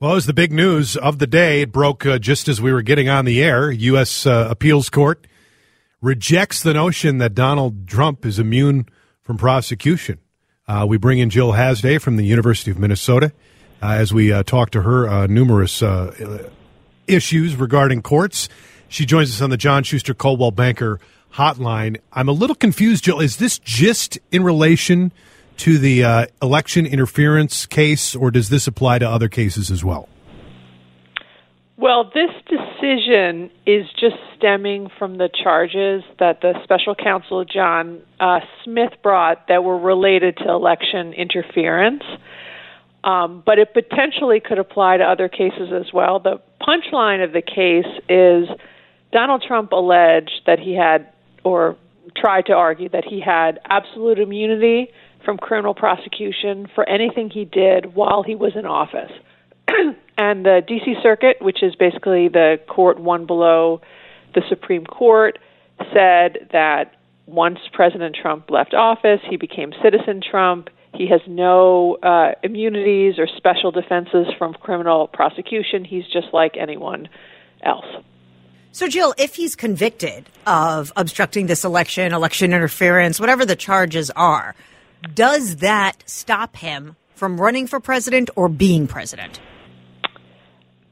Well, it was the big news of the day. It broke uh, just as we were getting on the air. U.S. Uh, Appeals Court rejects the notion that Donald Trump is immune from prosecution. Uh, we bring in Jill Hasday from the University of Minnesota uh, as we uh, talk to her uh, numerous issues regarding courts. She joins us on the John Schuster Coldwell Banker hotline. I'm a little confused, Jill. Is this just in relation to the uh, election interference case, or does this apply to other cases as well? Well, this decision is just stemming from the charges that the special counsel John uh, Smith brought that were related to election interference. Um, but it potentially could apply to other cases as well. The punchline of the case is Donald Trump alleged that he had, or tried to argue that he had absolute immunity from criminal prosecution for anything he did while he was in office. and the D.C. Circuit, which is basically the court one below the Supreme Court, said that once President Trump left office, he became citizen Trump. He has no uh, immunities or special defenses from criminal prosecution. He's just like anyone else. So, Jill, if he's convicted of obstructing this election, election interference, whatever the charges are, does that stop him from running for president or being president?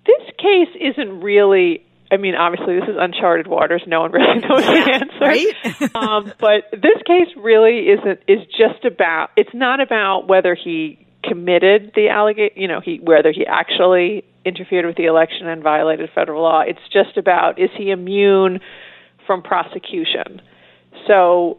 This case isn't really. I mean, obviously, this is uncharted waters. No one really knows the answer. Right? um, but this case really isn't. Is just about. It's not about whether he committed the allegation. You know, he whether he actually interfered with the election and violated federal law. It's just about is he immune from prosecution. So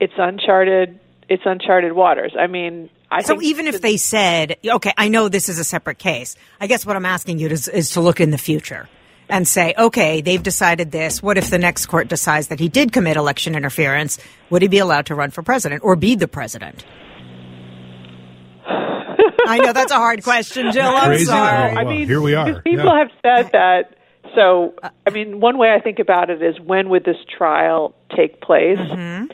it's uncharted. It's uncharted waters. I mean, I so even if they said, okay, I know this is a separate case. I guess what I'm asking you is, is to look in the future and say, okay, they've decided this. What if the next court decides that he did commit election interference? Would he be allowed to run for president or be the president? I know that's a hard question, Jill. I'm Crazy. sorry. Well, I mean, here we are. People Yeah. have said that. So, I mean, one way I think about it is when would this trial take place? Mm-hmm.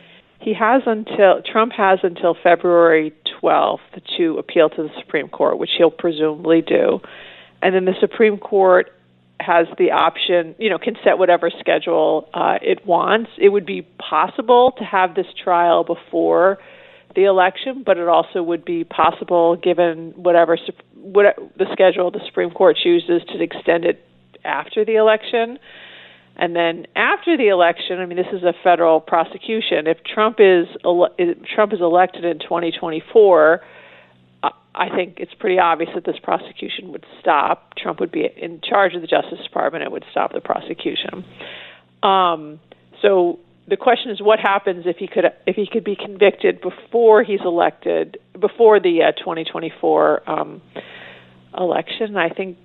He has until Trump has until February 12th to appeal to the Supreme Court, which he'll presumably do, and then the Supreme Court has the option, you know, can set whatever schedule uh, it wants. It would be possible to have this trial before the election, but it also would be possible, given whatever what the schedule the Supreme Court chooses, to extend it after the election. And then after the election, I mean, this is a federal prosecution. If Trump is ele- Trump is elected in 2024, uh, I think it's pretty obvious that this prosecution would stop. Trump would be in charge of the Justice Department. It would stop the prosecution. Um, so the question is, what happens if he could if he could be convicted before he's elected, before the uh, 2024 um, election? I think,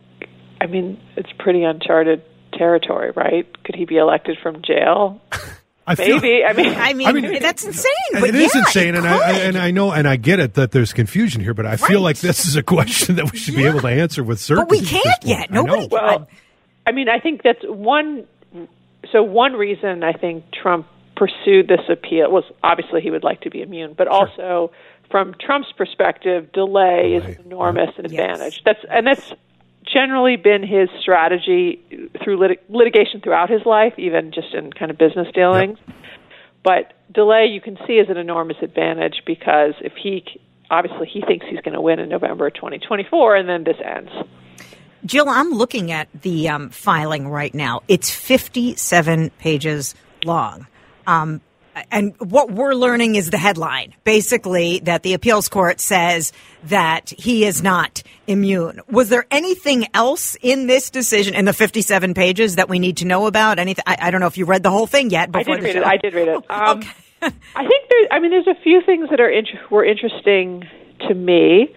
I mean, it's pretty uncharted territory, right? Could he be elected from jail? I feel- Maybe. I mean, I mean, I mean, that's insane. But It is yeah, insane, it and I, and I know and I get it that there's confusion here, but I feel like this is a question that we should be able to answer with certainty. But we can't yet. I know. Nobody- Well, I mean, I think that's one. So one reason I think Trump pursued this appeal was obviously he would like to be immune, but also from Trump's perspective, delay, is Delay. an enormous Yes. advantage. That's and that's generally been his strategy through lit- litigation throughout his life, even just in kind of business dealings. But delay, you can see, is an enormous advantage because if he obviously he thinks he's going to win in November 2024, and then this ends. Jill, I'm looking at the um, filing right now. It's 57 pages long. Um, and what we're learning is the headline basically that the appeals court says that he is not immune. Was there anything else in this decision in the 57 pages that we need to know about? Anything? I, I don't know if you read the whole thing yet. I did read show. it. I did read it. Um, okay. I think there. I mean, there's a few things that are int- were interesting to me.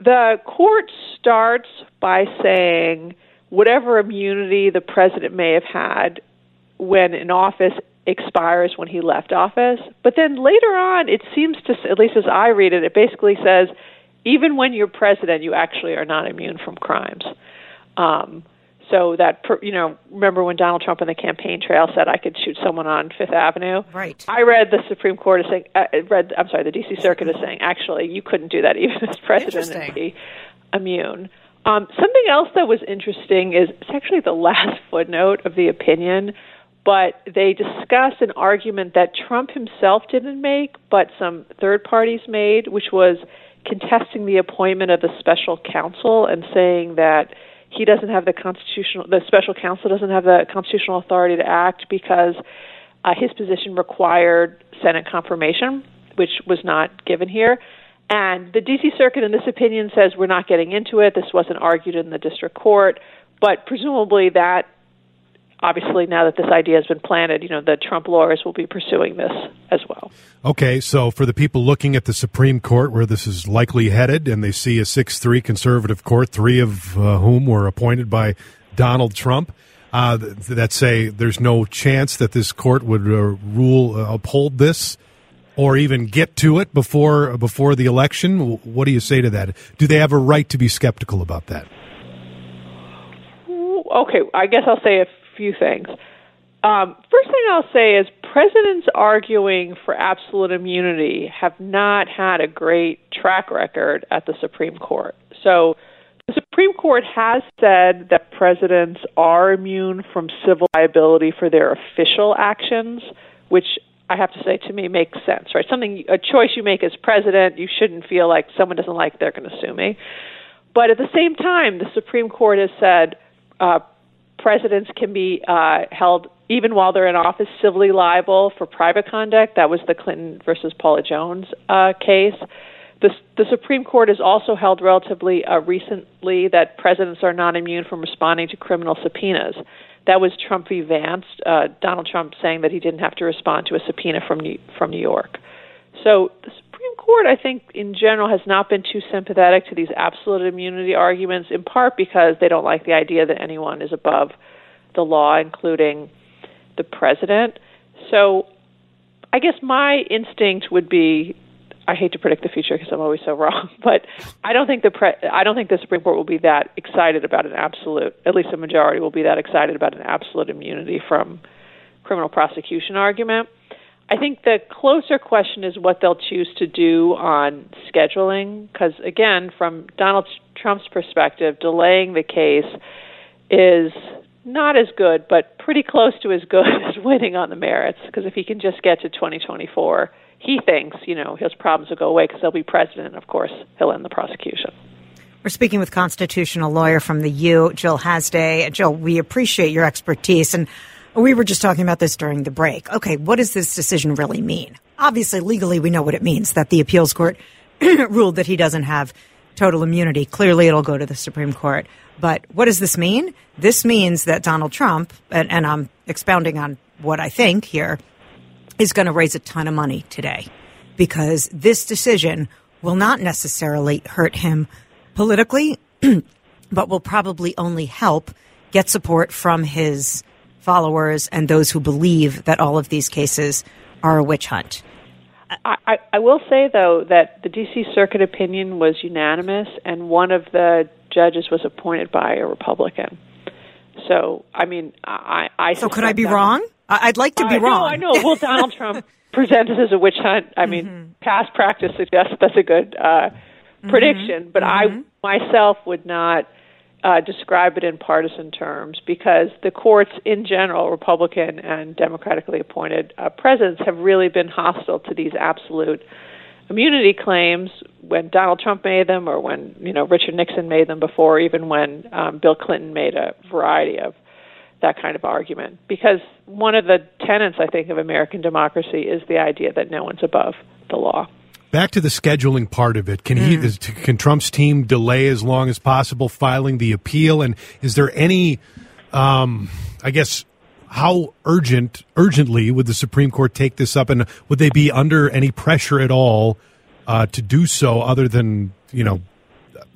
The court starts by saying whatever immunity the president may have had when in office expires when he left office. But then later on, it seems to, at least as I read it, it basically says even when you're president, you actually are not immune from crimes. Um, so that you know, remember when Donald Trump on the campaign trail said I could shoot someone on Fifth Avenue? Right. I read the Supreme Court is saying, uh, read I'm sorry, the D.C. Circuit is saying actually you couldn't do that even as president and be immune. Um, something else that was interesting is it's actually the last footnote of the opinion, but they discuss an argument that Trump himself didn't make, but some third parties made, which was contesting the appointment of the special counsel and saying that he doesn't have the constitutional, the special counsel doesn't have the constitutional authority to act because uh, his position required Senate confirmation, which was not given here. And the D.C. Circuit, in this opinion, says we're not getting into it. This wasn't argued in the district court, but presumably that, obviously, now that this idea has been planted, you know, the Trump lawyers will be pursuing this as well. Okay, so for the people looking at the Supreme Court, where this is likely headed, and they see a six-three conservative court, three of uh, whom were appointed by Donald Trump. Uh, that say there's no chance that this court would uh, rule uh, uphold this or even get to it before before the election. What do you say to that? Do they have a right to be skeptical about that? Okay, I guess I'll say a few things. Um, first thing I'll say is presidents arguing for absolute immunity have not had a great track record at the Supreme Court. So the Supreme Court has said that presidents are immune from civil liability for their official actions, which I have to say to me makes sense, right? Something a choice you make as president, you shouldn't feel like someone doesn't like they're going to sue me. But at the same time, the Supreme Court has said uh, presidents can be uh, held even while they're in office civilly liable for private conduct. That was the Clinton versus Paula Jones uh, case. The, the Supreme Court has also held relatively uh, recently that presidents are not immune from responding to criminal subpoenas. That was Trump v. Vance, uh, Donald Trump saying that he didn't have to respond to a subpoena from New, from New York. So Supreme Court, I think, in general, has not been too sympathetic to these absolute immunity arguments, in part because they don't like the idea that anyone is above the law, including the president. So I guess my instinct would be I hate to predict the future because I'm always so wrong, but I don't think the pre- I don't think the Supreme Court will be that excited about an absolute. At least a majority will be that excited about an absolute immunity from criminal prosecution argument. I think the closer question is what they'll choose to do on scheduling, because again, from Donald Trump's perspective, delaying the case is not as good, but pretty close to as good as winning on the merits. Because if he can just get to 2024 he thinks, you know, his problems will go away because he'll be president. Of course, he'll end the prosecution. We're speaking with constitutional lawyer from the U, Jill Hasday. Jill, we appreciate your expertise. And we were just talking about this during the break. Okay, what does this decision really mean? Obviously, legally, we know what it means that the appeals court ruled that he doesn't have total immunity. Clearly, it'll go to the Supreme Court. But what does this mean? This means that Donald Trump, and, and I'm expounding on what I think here, is going to raise a ton of money today because this decision will not necessarily hurt him politically, but will probably only help get support from his followers and those who believe that all of these cases are a witch hunt. I, I will say, though, that the D.C. Circuit opinion was unanimous, and one of the judges was appointed by a Republican. So, I mean, I. I so, could I be wrong? I'd like to be uh, wrong. No, I know. Well, Donald Trump presented as a witch hunt. I mean, mm-hmm. past practice suggests that's a good uh, mm-hmm. prediction, but mm-hmm. I myself would not uh, describe it in partisan terms because the courts, in general, Republican and democratically appointed uh, presidents, have really been hostile to these absolute immunity claims when Donald Trump made them, or when you know Richard Nixon made them before, even when um, Bill Clinton made a variety of that kind of argument because one of the tenets I think of American democracy is the idea that no one's above the law. Back to the scheduling part of it. Can he mm. is, can Trump's team delay as long as possible filing the appeal and is there any um, I guess how urgent urgently would the Supreme Court take this up and would they be under any pressure at all uh, to do so other than, you know,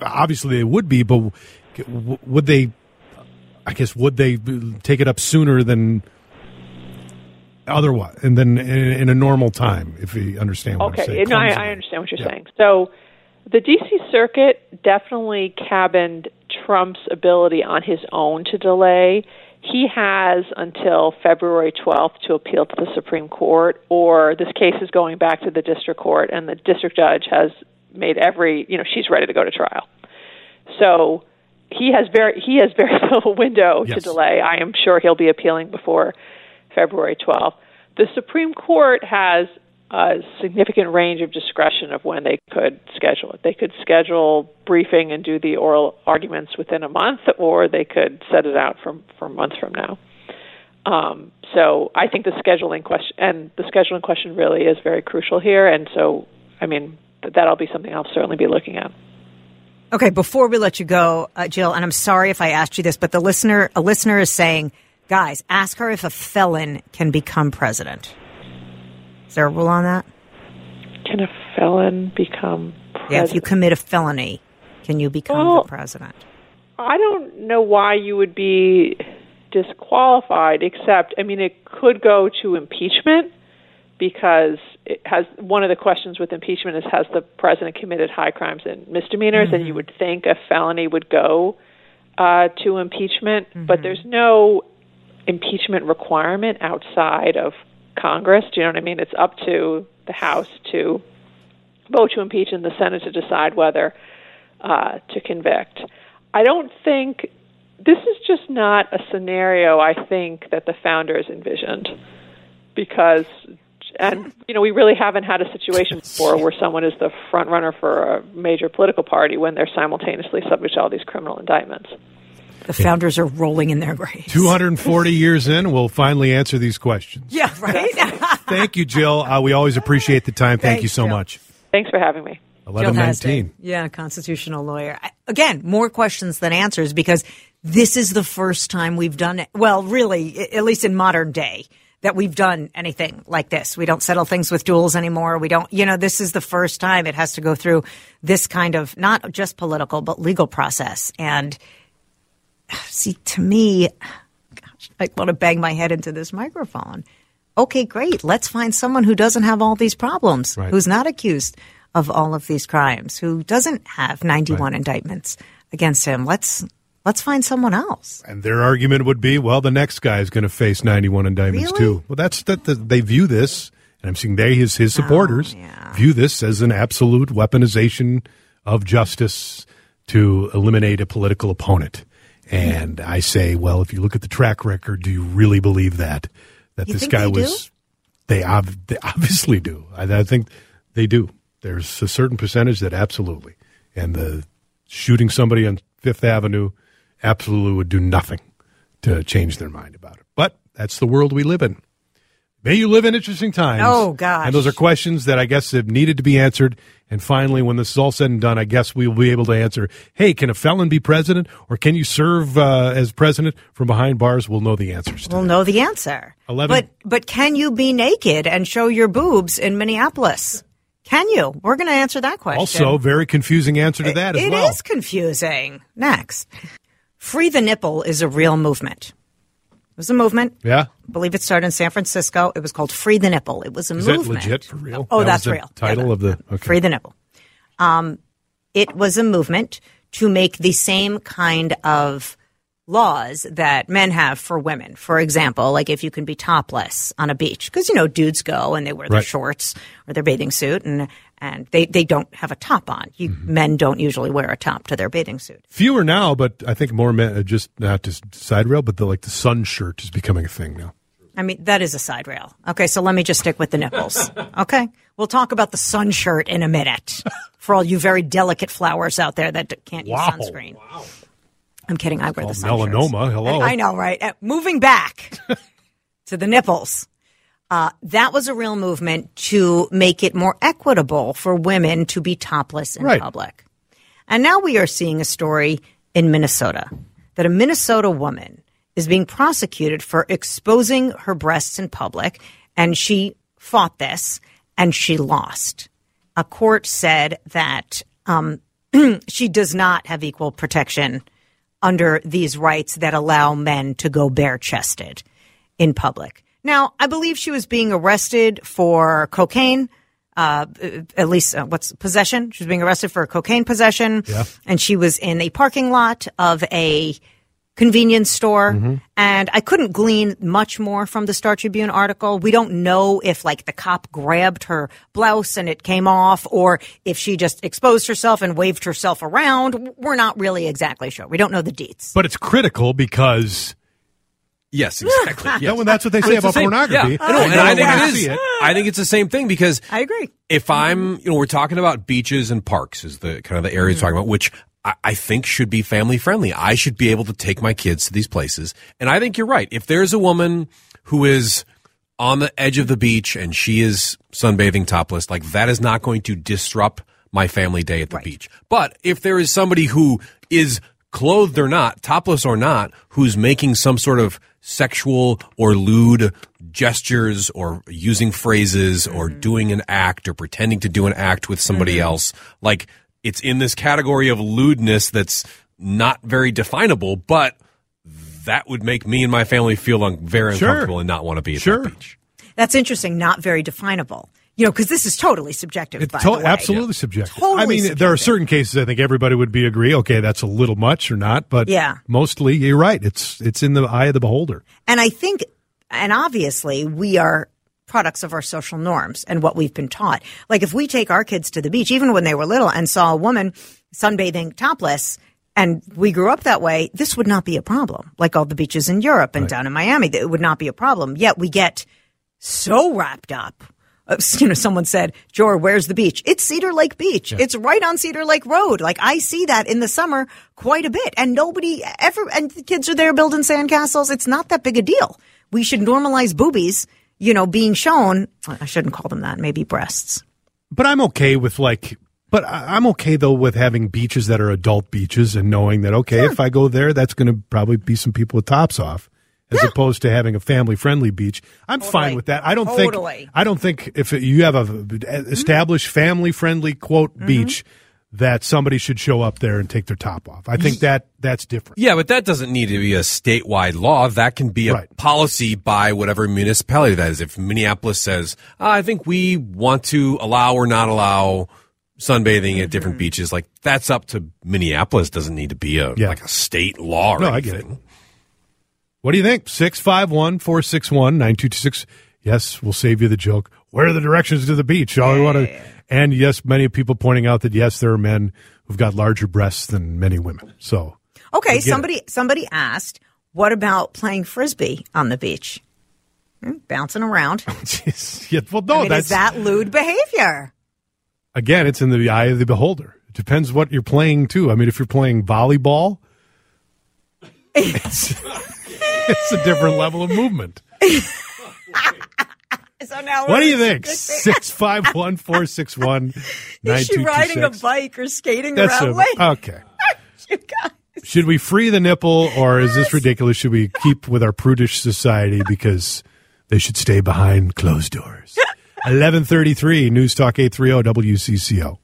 obviously they would be, but would they I guess would they take it up sooner than otherwise, and then in, in a normal time, if you understand what okay. I'm saying. no, I, I, understand what you're yeah. saying. So the D.C. Circuit definitely cabined Trump's ability on his own to delay. He has until February 12th to appeal to the Supreme Court, or this case is going back to the district court, and the district judge has made every, you know, she's ready to go to trial. So he has very he has very little window Yes. to delay. I am sure he'll be appealing before February 12th. The Supreme Court has a significant range of discretion of when they could schedule it. They could schedule briefing and do the oral arguments within a month, or they could set it out for for months from now. Um, so I think the scheduling question and the scheduling question really is very crucial here. And so, I mean, th- that'll be something I'll certainly be looking at. Okay, before we let you go, uh, Jill, and I'm sorry if I asked you this, but the listener, a listener is saying, guys, ask her if a felon can become president. Is there a rule on that? Can a felon become president? Yeah, if you commit a felony, can you become Well- the president? I don't know why you would be disqualified, except, I mean, it could go to impeachment because it has one of the questions with impeachment is has the president committed high crimes and misdemeanors, and you would think a felony would go uh, to impeachment, but there's no impeachment requirement outside of Congress. Do you know what I mean? It's up to the House to vote to impeach and the Senate to decide whether uh, to convict. I don't think this is just not a scenario I think that the founders envisioned because and you know we really haven't had a situation before where someone is the front runner for a major political party when they're simultaneously subject to all these criminal indictments. The founders are rolling in their graves. 240 years in, we'll finally answer these questions. Yeah, right? Thank you, Jill. Uh, we always appreciate the time. Thank you so Jill. much. Thanks for having me. 1119. Yeah, constitutional lawyer. I- Again, more questions than answers because this is the first time we've done it. Well, really, at least in modern day, that we've done anything like this. We don't settle things with duels anymore. We don't, you know, this is the first time it has to go through this kind of not just political, but legal process. And see, to me, gosh, I want to bang my head into this microphone. Okay, great. Let's find someone who doesn't have all these problems, Right. who's not accused of all of these crimes, who doesn't have 91 indictments against him. Let's let's find someone else. And their argument would be, well, the next guy is going to face 91 indictments Really? too. Well, that's that the, they view this, and I'm seeing they his his oh, supporters Oh, yeah. view this as an absolute weaponization of justice to eliminate a political opponent. And I say, well, if you look at the track record, do you really believe that that You this guy they do? was? They, ob- they obviously do. I, I think they do. There's a certain percentage that absolutely, and the shooting somebody on Fifth Avenue absolutely would do nothing to change their mind about it. But that's the world we live in. May you live in interesting times. Oh, gosh. And those are questions that I guess have needed to be answered. And finally, when this is all said and done, I guess we will be able to answer: Hey, can a felon be president, or can you serve uh, as president from behind bars? We'll know the answers. We'll that. know the answer. 11 But but can you be naked and show your boobs in Minneapolis? Can you? We're going to answer that question. Also, very confusing answer to that as It well. is confusing. Next. Free the nipple is a real movement. It was a movement. Yeah. I believe it started in San Francisco. It was called Free the Nipple. It was a Is that movement. legit for real? Oh, That that's real. title Yeah, of the- okay. Free the Nipple. Um, it was a movement to make the same kind of laws that men have for women. For example, like if you can be topless on a beach, because you know dudes go and they wear their Right. shorts or their bathing suit, and and they, they don't have a top on. You, Mm-hmm. Men don't usually wear a top to their bathing suit. Fewer now, but I think more men, uh, just not just side rail, but the like the sun shirt is becoming a thing now. I mean, that is a side rail. Okay, so let me just stick with the nipples. Okay, we'll talk about the sun shirt in a minute for all you very delicate flowers out there that can't use sunscreen. Wow. I'm kidding. I wear the sun melanoma. shirts. Hello. I know, right? Uh, moving back to the nipples. Uh, that was a real movement to make it more equitable for women to be topless in Right. public. And now we are seeing a story in Minnesota that a Minnesota woman is being prosecuted for exposing her breasts in public, and she fought this and she lost. A court said that um, she does not have equal protection under these rights that allow men to go bare chested in public. Now, I believe she was being arrested for cocaine, uh, at least uh, what's possession. She was being arrested for cocaine possession. Yeah. And she was in a parking lot of a convenience store. And I couldn't glean much more from the Star Tribune article. We don't know if like the cop grabbed her blouse and it came off or if she just exposed herself and waved herself around. We're not really exactly sure. We don't know the deets. But it's critical because Yes, exactly. yeah, Yes. well, that's what they say it's the about pornography. Yeah, I know, and don't I think wanna it see is. it. I think it's the same thing because I agree. if I'm, you know, we're talking about beaches and parks is the kind of the areas mm-hmm. talking about, which I, I think should be family friendly. I should be able to take my kids to these places. And I think you're right. If there's a woman who is on the edge of the beach and she is sunbathing topless, like that is not going to disrupt my family day at the beach. But if there is somebody who is clothed or not, topless or not, who's making some sort of sexual or lewd gestures or using phrases or mm-hmm. doing an act or pretending to do an act with somebody mm-hmm. else, like it's in this category of lewdness that's not very definable, but that would make me and my family feel un- very Sure. uncomfortable and not want to be at Sure. that beach. That's interesting. Not very definable. You know, because this is totally subjective. It's by to- the way. absolutely subjective. Totally I mean, there are certain cases I think everybody would be agree. Okay, that's a little much or not, but Yeah. mostly you're right. It's it's in the eye of the beholder. And I think, and obviously, we are products of our social norms and what we've been taught. Like if we take our kids to the beach, even when they were little, and saw a woman sunbathing topless, and we grew up that way, this would not be a problem. Like all the beaches in Europe and down in Miami, it would not be a problem. Yet we get so wrapped up. Uh, You know, someone said, Jor, where's the beach? It's Cedar Lake Beach. It's right on Cedar Lake Road. Like I see that in the summer quite a bit and nobody ever, and the kids are there building sandcastles. It's not that big a deal. We should normalize boobies, you know, being shown. I shouldn't call them that. Maybe breasts. But I'm okay with like. But I'm okay though with having beaches that are adult beaches and knowing that okay, if I go there, that's going to probably be some people with tops off, as opposed to having a family friendly beach. I'm fine with that. I don't Totally. think. I don't think if you have a established family friendly quote Mm-hmm. beach that somebody should show up there and take their top off. I think that that's different. Yeah, but that doesn't need to be a statewide law. That can be a Right. policy by whatever municipality that is. If Minneapolis says, "Ah, I think we want to allow or not allow sunbathing at Mm-hmm. different beaches, like that's up to Minneapolis. Doesn't need to be a Yeah. like a state law or No, I get it. What do you think? 651 461 9226. Yes, we'll save you the joke. Where are the directions to the beach? All we want to. And yes, many people pointing out that yes, there are men who've got larger breasts than many women. So, Okay. get it. Somebody, somebody asked, what about playing frisbee on the beach? Hmm, Bouncing around. jeez. yeah, well, no, I mean, that's is that lewd behavior? again, it's in the eye of the beholder. It depends what you're playing too. I mean, if you're playing volleyball, it's, it's a different level of movement. So now What do you think? 651 461 Is she riding a bike or skating That's around a, okay. Should we free the nipple, or is this ridiculous? Should we keep with our prudish society because they should stay behind closed doors? Eleven thirty-three News Talk eight three zero WCCO.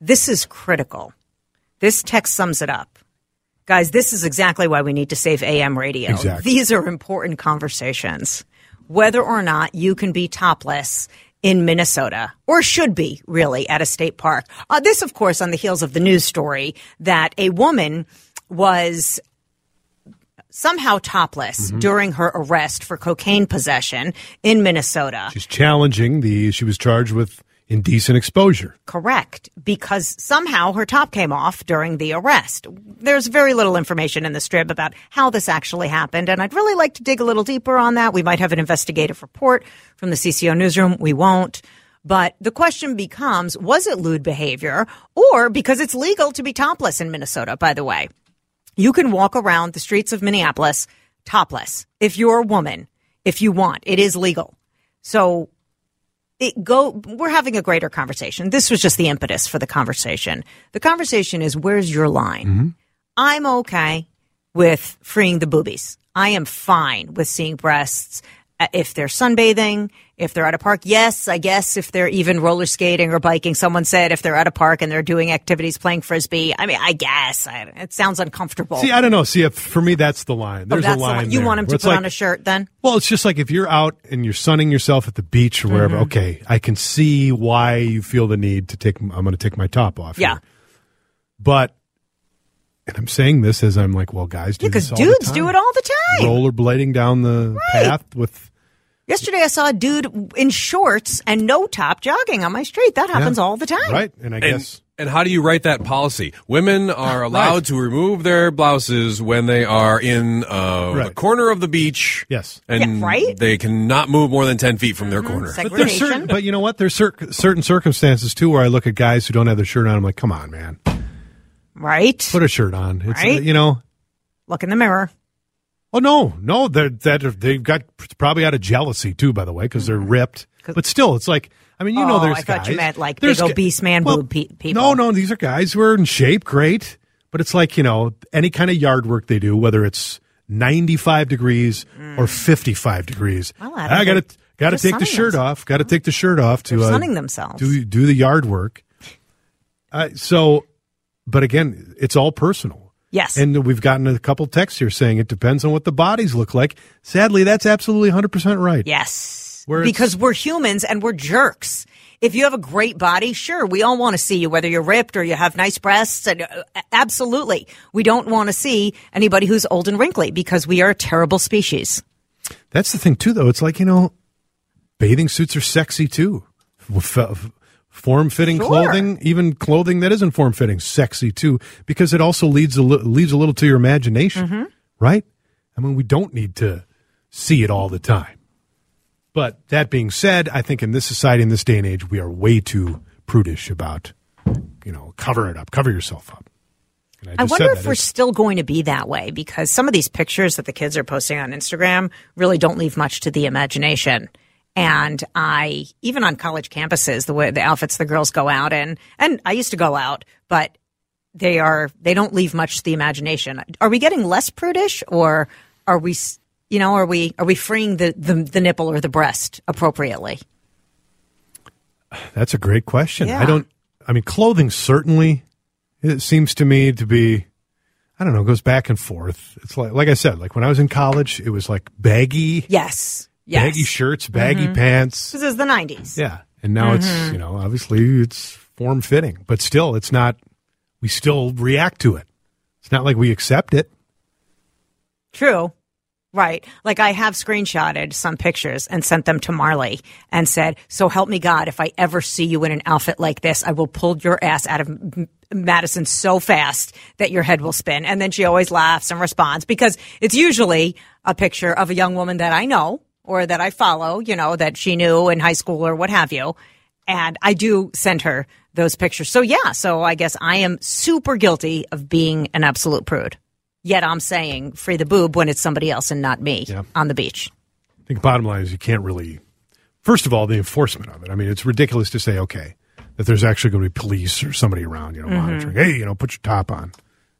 This is critical. This text sums it up. Guys, this is exactly why we need to save AM radio. Exactly. These are important conversations. Whether or not you can be topless in Minnesota, or should be really at a state park. Uh, this, of course, on the heels of the news story that a woman was somehow topless Mm-hmm. during her arrest for cocaine possession in Minnesota. She's challenging the. She was charged with indecent exposure. Correct, because somehow her top came off during the arrest. There's very little information in the strip about how this actually happened, and I'd really like to dig a little deeper on that. We might have an investigative report from the CCO newsroom. We won't. But the question becomes, was it lewd behavior or because it's legal to be topless in Minnesota, by the way? You can walk around the streets of Minneapolis topless if you're a woman, if you want. It is legal. So it go we're having a greater conversation. This was just the impetus for the conversation. The conversation is where's your line? Mm-hmm. I'm okay with freeing the boobies. I am fine with seeing breasts if they're sunbathing, if they're at a park. Yes, I guess if they're even roller skating or biking. Someone said if they're at a park and they're doing activities playing frisbee. I mean, I guess I, it sounds uncomfortable. See, I don't know. See, if, for me, that's the line. Oh, There's that's a the line. line. You there, want them to put like- on a shirt then? Well, it's just like if you're out and you're sunning yourself at the beach or wherever. Mm-hmm. Okay, I can see why you feel the need to take. I'm going to take my top off. Yeah. here. but and I'm saying this as I'm like, well, guys, do Because this all dudes do it all the time. rollerblading down the Right. path with Yesterday, I saw a dude in shorts and no top jogging on my street. That happens Yeah. all the time. right, and I And, guess and how do you write that policy? Women are allowed Right. to remove their blouses when they are in uh, the Right. corner of the beach. Yes. And Yeah, right? they cannot move more than 10 feet from their corner. But there's certain, Segregation. but you know what? There's cer- certain circumstances too where I look at guys who don't have their shirt on. I'm like, come on, man, Right? put a shirt on. It's uh, Right. you know. Look in the mirror. Oh no, no, they're, that they've got probably out of jealousy too, by the way, because they're ripped. But still, it's like I mean, you know, Oh, there's I thought you meant, like, there's big obese man well, boob pe- people. No, no, these are guys who are in shape, great, but it's like you know any kind of yard work they do, whether it's 95 degrees or 55 degrees. Mm. Well, I I got to got to take the shirt off. Got to take the shirt off to They're uh, sunning themselves. do do the yard work. Uh, so, but again, it's all personal. Yes. And we've gotten a couple texts here saying it depends on what the bodies look like. Sadly, that's absolutely 100% right. Yes. Where because we're humans and we're jerks. If you have a great body, sure, we all want to see you, whether you're ripped or you have nice breasts. And uh, absolutely, we don't want to see anybody who's old and wrinkly because we are a terrible species. That's the thing, too, though. It's like, you know, bathing suits are sexy, too. Form fitting Sure. clothing, even clothing that isn't form fitting, sexy, too, because it also leads a, li- leaves a little to your imagination, Mm-hmm. right? I mean, we don't need to see it all the time. But that being said, I think in this society, in this day and age, we are way too prudish about, you know, cover it up, cover yourself up. And I just wonder if we're It's- still going to be that way because some of these pictures that the kids are posting on Instagram really don't leave much to the imagination. And I, even on college campuses, the way the outfits the girls go out in, and I used to go out, but they are, they don't leave much to the imagination. Are we getting less prudish or are we, you know, are we, are we freeing the, the, the nipple or the breast appropriately? That's a great question. Yeah. I don't. I mean, clothing certainly. It seems to me to be. I don't know. Goes back and forth. It's like, like I said, like when I was in college, it was like baggy, Yes. Yes. baggy shirts, baggy mm-hmm. pants. This is the 90s. Yeah, and now it's mm-hmm. you know obviously it's form fitting, but still it's not. We still react to it. It's not like we accept it. True. Right. Like I have screenshotted some pictures and sent them to Marley and said, So help me God, if I ever see you in an outfit like this, I will pull your ass out of Madison so fast that your head will spin. And then she always laughs and responds because it's usually a picture of a young woman that I know or that I follow, you know, that she knew in high school or what have you. And I do send her those pictures. So yeah, so I guess I am super guilty of being an absolute prude. Yet I'm saying free the boob when it's somebody else and not me Yeah. on the beach. I think bottom line is you can't really. First of all, the enforcement of it. I mean, it's ridiculous to say okay that there's actually going to be police or somebody around, you know, mm-hmm. monitoring. Hey, you know, put your top on.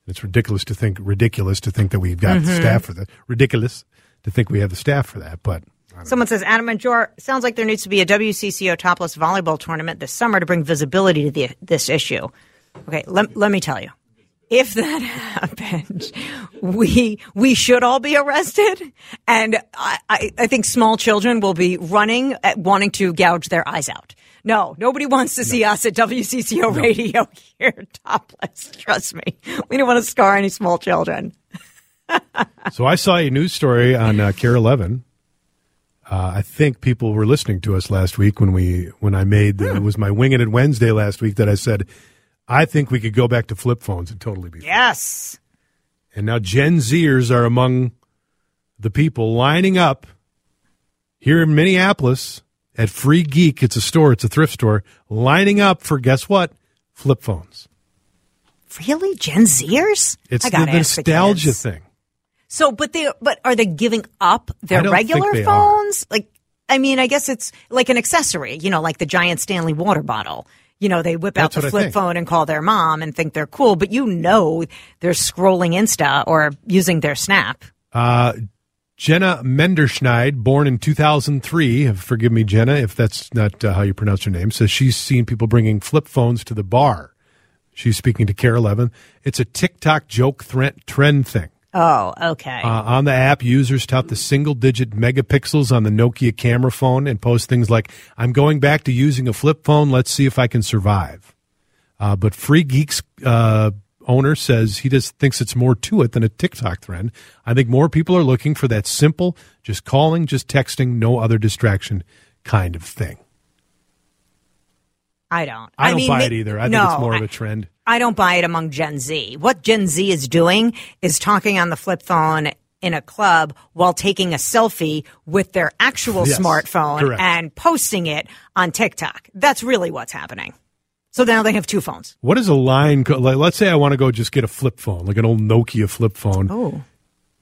It's ridiculous to think ridiculous to think that we've got the mm-hmm. staff for that. Ridiculous to think we have the staff for that. But Someone says, Adam and Jor, sounds like there needs to be a WCCO topless volleyball tournament this summer to bring visibility to the, this issue. Okay, let, let me tell you. If that happened, we we should all be arrested, and I, I, I think small children will be running at wanting to gouge their eyes out. No, nobody wants to see us at WCCO radio here topless. Trust me, we don't want to scar any small children. So I saw a news story on uh, KARE 11. Uh, I think people were listening to us last week when we when I made the, it was my winging it Wednesday last week that I said I think we could go back to flip phones and totally be. Yes. And now Gen Zers are among the people lining up here in Minneapolis at Free Geek. It's a store, it's a thrift store, lining up for guess what? Flip phones. Really, Gen Zers? It's the the nostalgia kids. thing. So, but they, but are they giving up their regular they are. phones? Like, I mean, I guess it's like an accessory, you know, like the giant Stanley water bottle. You know, they whip out the flip phone and call their mom and think they're cool, but you know they're scrolling Insta or using their Snap. Uh, Jenna Menderschneid, born in 2003, forgive me, Jenna, if that's not uh, how you pronounce her name, says she's seen people bringing flip phones to the bar. She's speaking to KARE 11. It's a TikTok joke thre- trend thing. Oh, okay. Uh, on the app, users tout the single digit megapixels on the Nokia camera phone and post things like, I'm going back to using a flip phone. Let's see if I can survive. Uh, but Free Geeks uh, owner says he just thinks it's more to it than a TikTok trend. I think more people are looking for that simple, just calling, just texting, no other distraction kind of thing. I don't. I don't mean, buy it either. I no, think it's more of a trend. I don't buy it among Gen Z. What Gen Z is doing is talking on the flip phone in a club while taking a selfie with their actual Yes, smartphone correct. and posting it on TikTok. That's really what's happening. So now they have two phones. What is a line? co- Like, let's say I want to go just get a flip phone, like an old Nokia flip phone. Oh.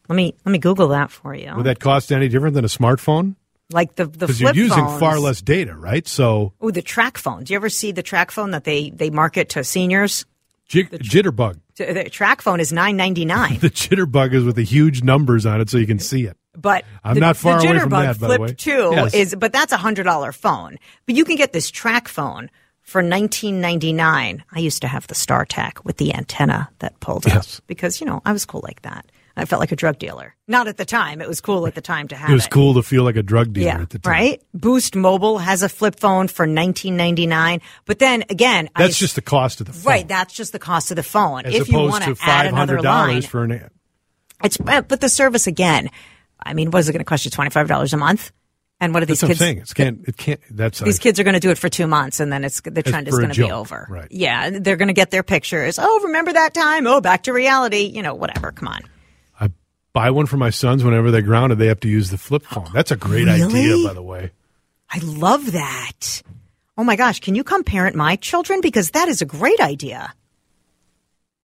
Let me let me Google that for you. Would that cost any different than a smartphone? like the the Because you're using phones. far less data, right? So Oh, the TracFone. Do you ever see the TracFone that they they market to seniors? Jig- jitterbug. The TracFone is nine ninety nine. The jitterbug is with the huge numbers on it, so you can see it. But I'm the, not far the away from that, by the way. Two Yes. is, but that's a hundred dollar phone. But you can get this TracFone for nineteen ninety nine. I used to have the StarTAC with the antenna that pulled Yes. up because you know I was cool like that. I felt like a drug dealer. Not at the time. It was cool at the time to have It was cool to feel like a drug dealer Yeah, at the time. right. Boost Mobile has a flip phone for nineteen ninety nine. But then again, That's I, just the cost of the phone. right. That's just the cost of the phone. As if you want to another hundred dollars for an. it's but the service again. I mean, what is it going to cost you? Twenty five dollars a month? And what are these That's what kids? saying. It can't. It can't. That's These I- kids are going to do it for two months, and then it's the trend is going to be over. right. Yeah, they're going to get their pictures. Oh, remember that time? Oh, back to reality. You know, whatever. Come on. Buy one for my sons whenever they're grounded. They have to use the flip phone. That's a great idea, by the way. I love that. Oh my gosh, can you come parent my children? Because that is a great idea.